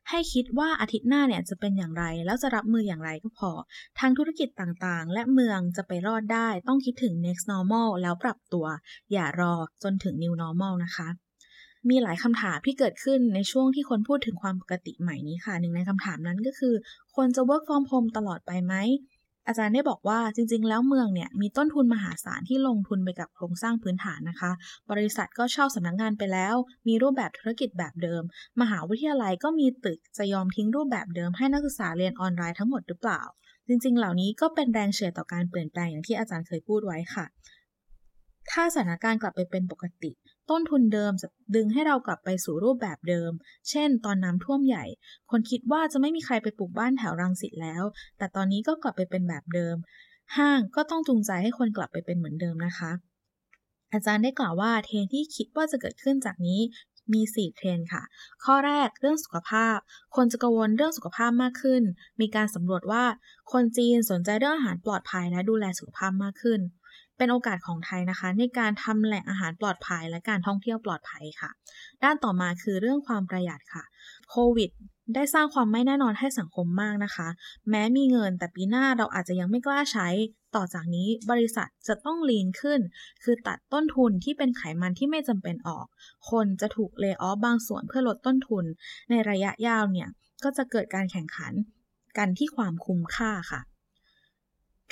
ให้คิดว่าอาทิตย์หน้าเนี่ยจะเป็นอย่างไร แล้วจะรับมืออย่างไรก็พอ ทางธุรกิจต่างๆ และเมืองจะไปรอดได้ ต้องคิดถึง next normal แล้วปรับตัว อย่ารอจนถึง new normal นะคะมีหลายคำถามที่เกิดขึ้นในช่วงที่คนพูดถึงความปกติใหม่นี้ค่ะ หนึ่งในคำถามนั้นก็คือควรจะ work from home ตลอดไปไหม อาจารย์ได้บอกว่าจริง ๆ แล้วเมืองเนี่ยมีต้นทุนมหาศาลที่ลงทุนไปกับโครงสร้างพื้นฐานนะคะ บริษัทก็เช่าสำนักงงานไปแล้ว มีรูปแบบธุรกิจแบบเดิม มหาวิทยาลัยก็มีตึกจะยอมทิ้งรูปแบบเดิมให้นักศึกษาเรียนออนไลน์ทั้งหมดหรือเปล่า จริง ๆ เหล่านี้ก็เป็นแรงเชียร์ต่อการเปลี่ยนแปลงอย่างที่อาจารย์เคยพูดไว้ค่ะ ถ้าสถานการณ์กลับไปเป็นปกติ ต้นทุนเดิมจะดึงให้เรากลับไปสู่รูปแบบเดิม เช่น ตอนน้ำท่วมใหญ่ คนคิดว่าจะไม่มีใครไปปลูกบ้านแถวรังสิตแล้ว แต่ตอนนี้ก็กลับไปเป็นแบบเดิม ห้างก็ต้องจูงใจให้คนกลับไปเป็นเหมือนเดิมนะคะ อาจารย์ได้กล่าวว่าเทรนที่คิดว่าจะเกิดขึ้นจากนี้มี 4 เทรนค่ะ ข้อแรกเรื่องสุขภาพ คนจะกังวลเรื่องสุขภาพมากขึ้น มีการสำรวจว่า คนจีนสนใจเรื่องอาหารปลอดภัยและดูแลสุขภาพมากขึ้น เป็นโอกาสของไทยนะคะ ในการทำแหล่งอาหารปลอดภัยและการท่องเที่ยวปลอดภัยค่ะ ด้านต่อมาคือเรื่องความประหยัดค่ะโควิดได้สร้างความไม่แน่นอนให้สังคมมากนะคะ แม้มีเงินแต่ปีหน้าเราอาจจะยังไม่กล้าใช้ ต่อจากนี้บริษัทจะต้องลีนขึ้น คือตัดต้นทุนที่เป็นไขมันที่ไม่จำเป็นออก คนจะถูกเลิกออฟบางส่วนเพื่อลดต้นทุน ในระยะยาวเนี่ย ก็จะเกิดการแข่งขันกันที่ความคุ้มค่าค่ะ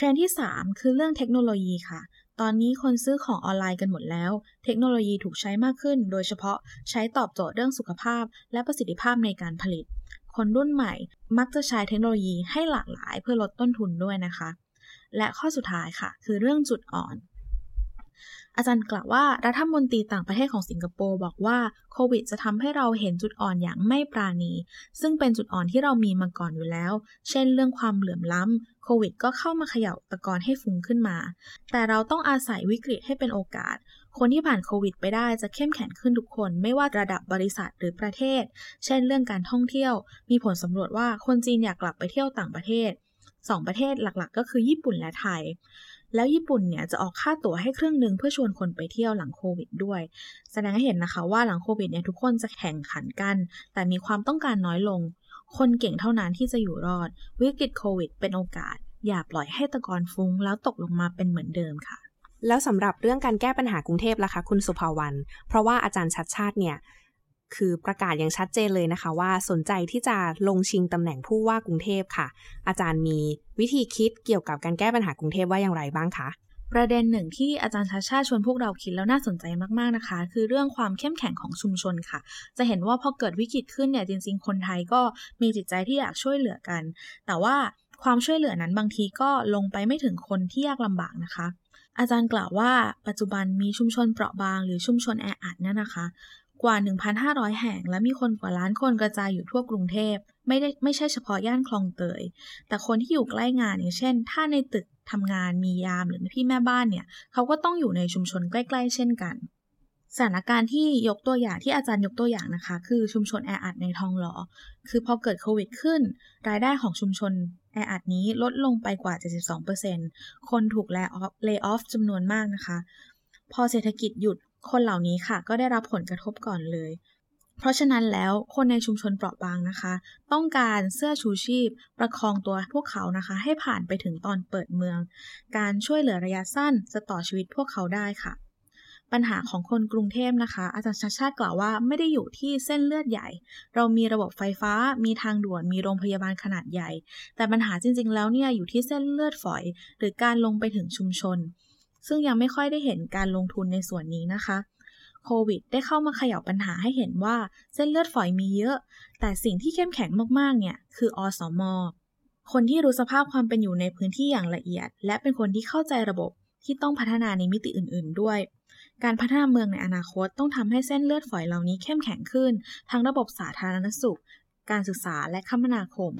รนที่ 3 คือเรื่องเทคโนโลยีค่ะ ตอนนี้คนซื้อของออนไลน์กันหมดแล้ว เทคโนโลยีถูกใช้มากขึ้น โดยเฉพาะใช้ตอบโจทย์เรื่องสุขภาพ และประสิทธิภาพในการผลิต คนรุ่นใหม่มักจะใช้เทคโนโลยีให้หลากหลายเพื่อลดต้นทุนด้วยนะคะ และข้อสุดท้ายค่ะ คือเรื่องจุดอ่อน อาจารย์กล่าวว่ารัฐมนตรีต่างประเทศของสิงคโปร์บอกว่าโควิดจะทำให้เราเห็นจุดอ่อนอย่างไม่ปราณี ซึ่งเป็นจุดอ่อนที่เรามีมาก่อนอยู่แล้ว เช่นเรื่องความเหลื่อมล้ำโควิดก็เข้ามาเขย่าตะกอนให้ฟุ้งขึ้นมา แต่เราต้องอาศัยวิกฤตให้เป็นโอกาส คนที่ผ่านโควิดไปได้จะเข้มแข็งขึ้นทุกคน ไม่ว่าระดับบริษัทหรือประเทศ เช่นเรื่องการท่องเที่ยว มีผลสำรวจว่าคนจีนอยากกลับไปเที่ยวต่างประเทศ 2 ประเทศหลักๆ ก็คือญี่ปุ่นและไทย แล้วญี่ปุ่นเนี่ยจะออกค่าตั๋วให้เครื่องหนึ่งเพื่อชวนคนไปเที่ยวหลังโควิดด้วย แสดงให้เห็นนะคะว่าหลังโควิดเนี่ยทุกคนจะแข่งขันกัน แต่มีความต้องการน้อยลง คนเก่งเท่านั้นที่จะอยู่รอด วิกฤตโควิด เป็นโอกาส อย่าปล่อยให้ตะกอนฟุ้ง แล้วตกลงมาเป็นเหมือนเดิมค่ะแล้วสำหรับเรื่องการแก้ปัญหากรุงเทพล่ะคะคุณสุภาวันเพราะว่าอาจารย์ชัดชาติเนี่ย คือประกาศอย่างชัดเจนเลยนะคะ ว่าสนใจที่จะลงชิงตำแหน่งผู้ว่ากรุงเทพค่ะ อาจารย์มีวิธีคิดเกี่ยวกับการแก้ปัญหากรุงเทพว่าอย่างไรบ้างคะประเด็นหนึ่งที่อาจารย์ชาชาชวนพวกเราคิดแล้วน่าสนใจมากๆนะคะ คือเรื่องความเข้มแข็งของชุมชนค่ะ จะเห็นว่าพอเกิดวิกฤตขึ้นเนี่ยจริง ๆ คนไทยก็มีจิตใจที่อยากช่วยเหลือกัน แต่ว่าความช่วยเหลือนั้นบางทีก็ลงไปไม่ถึงคนที่ยากลำบากนะคะ อาจารย์กล่าวว่าปัจจุบันมีชุมชนเปราะบางหรือชุมชนแออัดนั่นนะคะ กว่า 1,500 แห่ง และมีคนกว่าล้านคนกระจายอยู่ทั่วกรุงเทพ ไม่ได้ไม่ใช่เฉพาะย่านคลองเตย แต่คนที่อยู่ใกล้งานอย่างเช่น ถ้าในตึกทำงานมียามหรือพี่แม่บ้านเนี่ย เขาก็ต้องอยู่ในชุมชนใกล้ ๆ เช่นกัน สถานการณ์ที่ยกตัวอย่างที่อาจารย์ยกตัวอย่างนะคะ คือชุมชนแออัดในทองหล่อคือพอเกิดโควิดขึ้น รายได้ของชุมชนแออัดนี้ลดลงไปกว่า 72%คนถูก lay off lay off จำนวนมากนะคะ พอเศรษฐกิจหยุด คนเหล่านี้ค่ะก็ได้รับผลกระทบก่อนเลย เพราะฉะนั้นแล้วคนในชุมชนเปราะบางนะคะ ต้องการเสื้อชูชีพ ประคองตัวพวกเขานะคะ ให้ผ่านไปถึงตอนเปิดเมือง การช่วยเหลือระยะสั้นจะต่อชีวิตพวกเขาได้ค่ะ ปัญหาของคนกรุงเทพนะคะ อาจารย์ชาชาติกล่าวว่าไม่ได้อยู่ที่เส้นเลือดใหญ่ เรามีระบบไฟฟ้า มีทางด่วน มีโรงพยาบาลขนาดใหญ่ แต่ปัญหาจริงๆ แล้วเนี่ยอยู่ที่เส้นเลือดฝอย หรือการลงไปถึงชุมชน ซึ่งยังไม่ค่อยได้เห็นการลงทุนในส่วนนี้นะคะโควิดได้เข้ามาเขย่าปัญหาให้เห็นว่าเส้นเลือดฝอยมีเยอะ แต่สิ่งที่เข้มแข็งมากๆ เนี่ย คืออสม คนที่รู้สภาพความเป็นอยู่ในพื้นที่อย่างละเอียด และเป็นคนที่เข้าใจระบบที่ต้องพัฒนาในมิติอื่น ๆ ด้วย การพัฒนาเมืองในอนาคตต้องทำให้เส้นเลือดฝอยเหล่านี้เข้มแข็งขึ้น ทั้งระบบสาธารณสุข การศึกษาและคมนาคม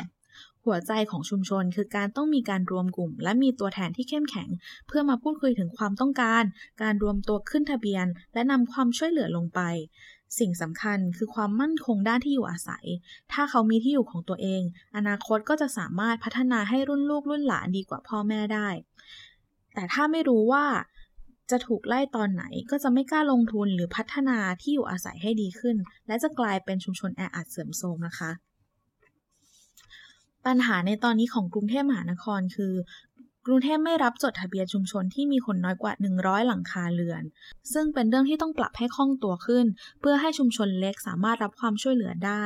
หัวใจของชุมชนคือการต้องมีการรวมกลุ่ม และมีตัวแทนที่เข้มแข็ง เพื่อมาพูดคุยถึงความต้องการ การรวมตัวขึ้นทะเบียน และนำความช่วยเหลือลงไป สิ่งสำคัญคือความมั่นคงด้านที่อยู่อาศัย ถ้าเขามีที่อยู่ของตัวเอง อนาคตก็จะสามารถพัฒนาให้รุ่นลูกรุ่นหลานดีกว่าพ่อแม่ได้ แต่ถ้าไม่รู้ว่าจะถูกไล่ตอนไหนก็จะไม่กล้าลงทุนหรือพัฒนาที่อยู่อาศัยให้ดีขึ้น และจะกลายเป็นชุมชนแออัดเสื่อมโทรมนะคะ ปัญหาในตอนนี้ของกรุงเทพมหานครคือกรุงเทพไม่รับจดทะเบียนชุมชนที่มีคนน้อยกว่า 100 หลังคาเรือน ซึ่งเป็นเรื่องที่ต้องปรับให้คล่องตัวขึ้น เพื่อให้ชุมชนเล็กสามารถรับความช่วยเหลือได้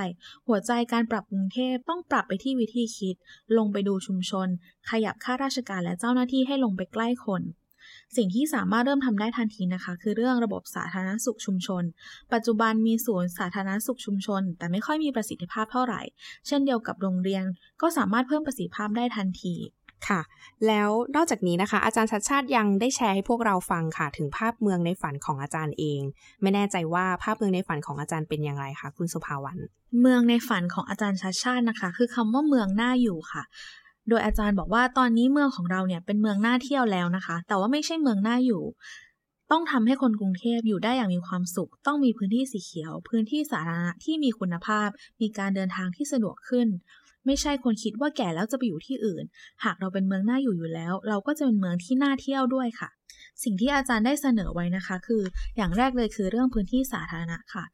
หัวใจการปรับกรุงเทพต้องปรับไปที่วิธีคิด ลงไปดูชุมชน ขยับข้าราชการและเจ้าหน้าที่ให้ลงไปใกล้คน สิ่งที่สามารถเริ่มทำได้ทันทีนะคะ คือเรื่องระบบสาธารณสุขชุมชน ปัจจุบันมีศูนย์สาธารณสุขชุมชน แต่ไม่ค่อยมีประสิทธิภาพเท่าไหร่ เช่นเดียวกับโรงเรียน ก็สามารถเพิ่มประสิทธิภาพได้ทันทีค่ะ แล้วนอกจากนี้นะคะ อาจารย์ชัดชาติยังได้แชร์ให้พวกเราฟังค่ะ ถึงภาพเมืองในฝันของอาจารย์เอง ไม่แน่ใจว่าภาพเมืองในฝันของอาจารย์เป็นอย่างไรคะคุณสุภาวันเมืองในฝันของอาจารย์ชัดชาตินะคะ คือคำว่าเมืองน่าอยู่ค่ะ โดยอาจารย์บอกว่าตอนนี้เมืองของเราเนี่ยเป็นเมืองน่าเที่ยวแล้วนะคะ แต่ว่าไม่ใช่เมืองน่าอยู่ ต้องทำให้คนกรุงเทพอยู่ได้อย่างมีความสุข ต้องมีพื้นที่สีเขียว พื้นที่สาธารณะที่มีคุณภาพ มีการเดินทางที่สะดวกขึ้น ไม่ใช่คนคิดว่าแก่แล้วจะไปอยู่ที่อื่น หากเราเป็นเมืองน่าอยู่อยู่แล้ว เราก็จะเป็นเมืองที่น่าเที่ยวด้วยค่ะ สิ่งที่อาจารย์ได้เสนอไว้นะคะ คืออย่างแรกเลยคือเรื่องพื้นที่สาธารณะค่ะ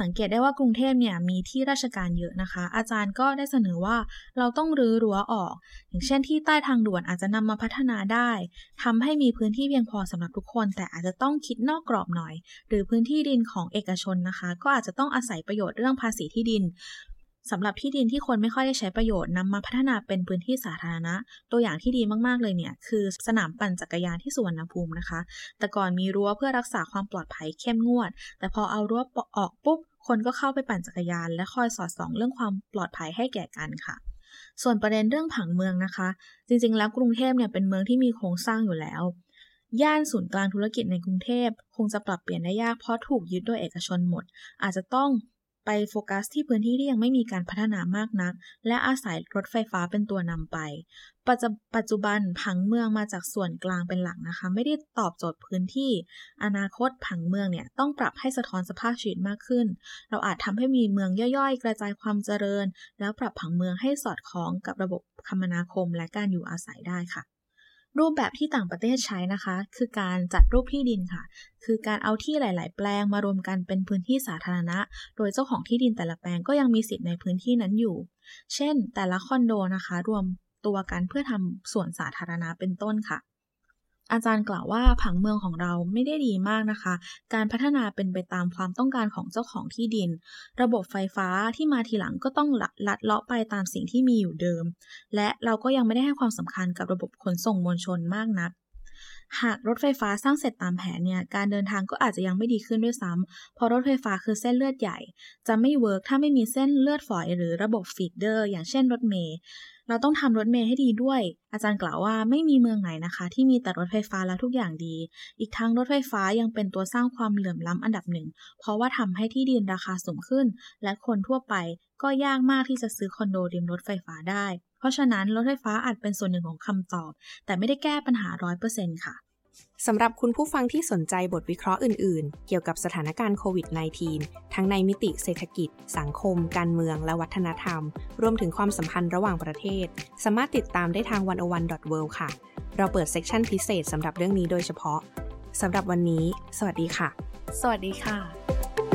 สังเกตได้ว่ากรุงเทพเนี่ยมีที่ราชการเยอะนะคะ อาจารย์ก็ได้เสนอว่าเราต้องรื้อรั้วออก อย่างเช่นที่ใต้ทางด่วนอาจจะนำมาพัฒนาได้ทำให้มีพื้นที่เพียงพอสำหรับทุกคน แต่อาจจะต้องคิดนอกกรอบหน่อย หรือพื้นที่ดินของเอกชนนะคะ ก็อาจจะต้องอาศัยประโยชน์เรื่องภาษีที่ดิน สำหรับที่ดินที่คนไม่ค่อยได้ใช้ประโยชน์นำมาพัฒนาเป็นพื้นที่สาธารณะ ตัวอย่างที่ดีมากๆเลยเนี่ย คือสนามปั่นจักรยานที่สุวรรณภูมินะคะ แต่ก่อนมีรั้วเพื่อรักษาความปลอดภัยเข้มงวด แต่พอเอารั้วออกปุ๊บ คนก็เข้าไปปั่นจักรยาน และคอยสอดส่องเรื่องความปลอดภัยให้แก่กันค่ะส่วนประเด็นเรื่องผังเมืองนะคะ จริงๆ แล้วกรุงเทพเนี่ยเป็นเมืองที่มีโครงสร้างอยู่แล้ว ย่านศูนย์กลางธุรกิจในกรุงเทพ คงจะปรับเปลี่ยนได้ยากเพราะถูกยึดโดยเอกชนหมด อาจจะต้อง ไปโฟกัสที่พื้นที่ที่ยังไม่มีการพัฒนามากนัก และอาศัยรถไฟฟ้าเป็นตัวนำไป ปัจจุบันผังเมืองมาจากส่วนกลางเป็นหลักนะคะ ไม่ได้ตอบโจทย์พื้นที่ อนาคตผังเมืองเนี่ยต้องปรับให้สะท้อนสภาพชีวิตมากขึ้น เราอาจทำให้มีเมืองย่อยๆ กระจายความเจริญ แล้วปรับผังเมืองให้สอดคล้องกับระบบคมนาคมและการอยู่อาศัยได้ค่ะ รูปแบบที่ต่างประเทศใช้นะคะ คือการจัดรูปที่ดินค่ะ คือการเอาที่หลาย ๆ แปลงมารวมกันเป็นพื้นที่สาธารณะ โดยเจ้าของที่ดินแต่ละแปลงก็ยังมีสิทธิ์ในพื้นที่นั้นอยู่ เช่น แต่ละคอนโดนะคะ รวมตัวกันเพื่อทำส่วนสาธารณะเป็นต้นค่ะ อาจารย์กล่าวว่าผังเมืองของเราไม่ได้ดีมากนะคะ การพัฒนาเป็นไปตามความต้องการของเจ้าของที่ดิน ระบบไฟฟ้าที่มาทีหลังก็ต้องลัดเลาะไปตามสิ่งที่มีอยู่เดิม และเราก็ยังไม่ได้ให้ความสำคัญกับระบบขนส่งมวลชนมากนักหากรถไฟฟ้าสร้างเสร็จตามแผนเนี่ย การเดินทางก็อาจจะยังไม่ดีขึ้นด้วยซ้ำเพราะรถไฟฟ้าคือเส้นเลือดใหญ่ จะไม่ work ถ้าไม่มีเส้นเลือดฝอยหรือระบบ feeder อย่างเช่นรถเมล์ เราต้องทำรถเมล์ให้ดีด้วย อาจารย์กล่าวว่าไม่มีเมืองไหนนะคะ ที่มีแต่รถไฟฟ้าแล้วทุกอย่างดี อีกทั้งรถไฟฟ้ายังเป็นตัวสร้างความเหลื่อมล้ำอันดับหนึ่ง เพราะว่าทำให้ที่ดินราคาสูงขึ้น และคนทั่วไปก็ยากมากที่จะซื้อคอนโดริมรถไฟฟ้าได้ เพราะฉะนั้นรถไฟฟ้าอาจเป็นส่วนหนึ่งของคำตอบ แต่ไม่ได้แก้ปัญหาร้อยเปอร์เซ็นต์ค่ะ สำหรับคุณผู้ฟังที่สนใจบทวิเคราะห์อื่นๆ เกี่ยวกับสถานการณ์โควิด -19 ทั้งในมิติเศรษฐกิจ สังคม การเมือง และวัฒนธรรม รวมถึงความสัมพันธ์ระหว่างประเทศ สามารถติดตามได้ทาง 101.world ค่ะ เราเปิดเซกชันพิเศษสำหรับเรื่องนี้โดยเฉพาะ สำหรับวันนี้ สวัสดีค่ะ สวัสดีค่ะ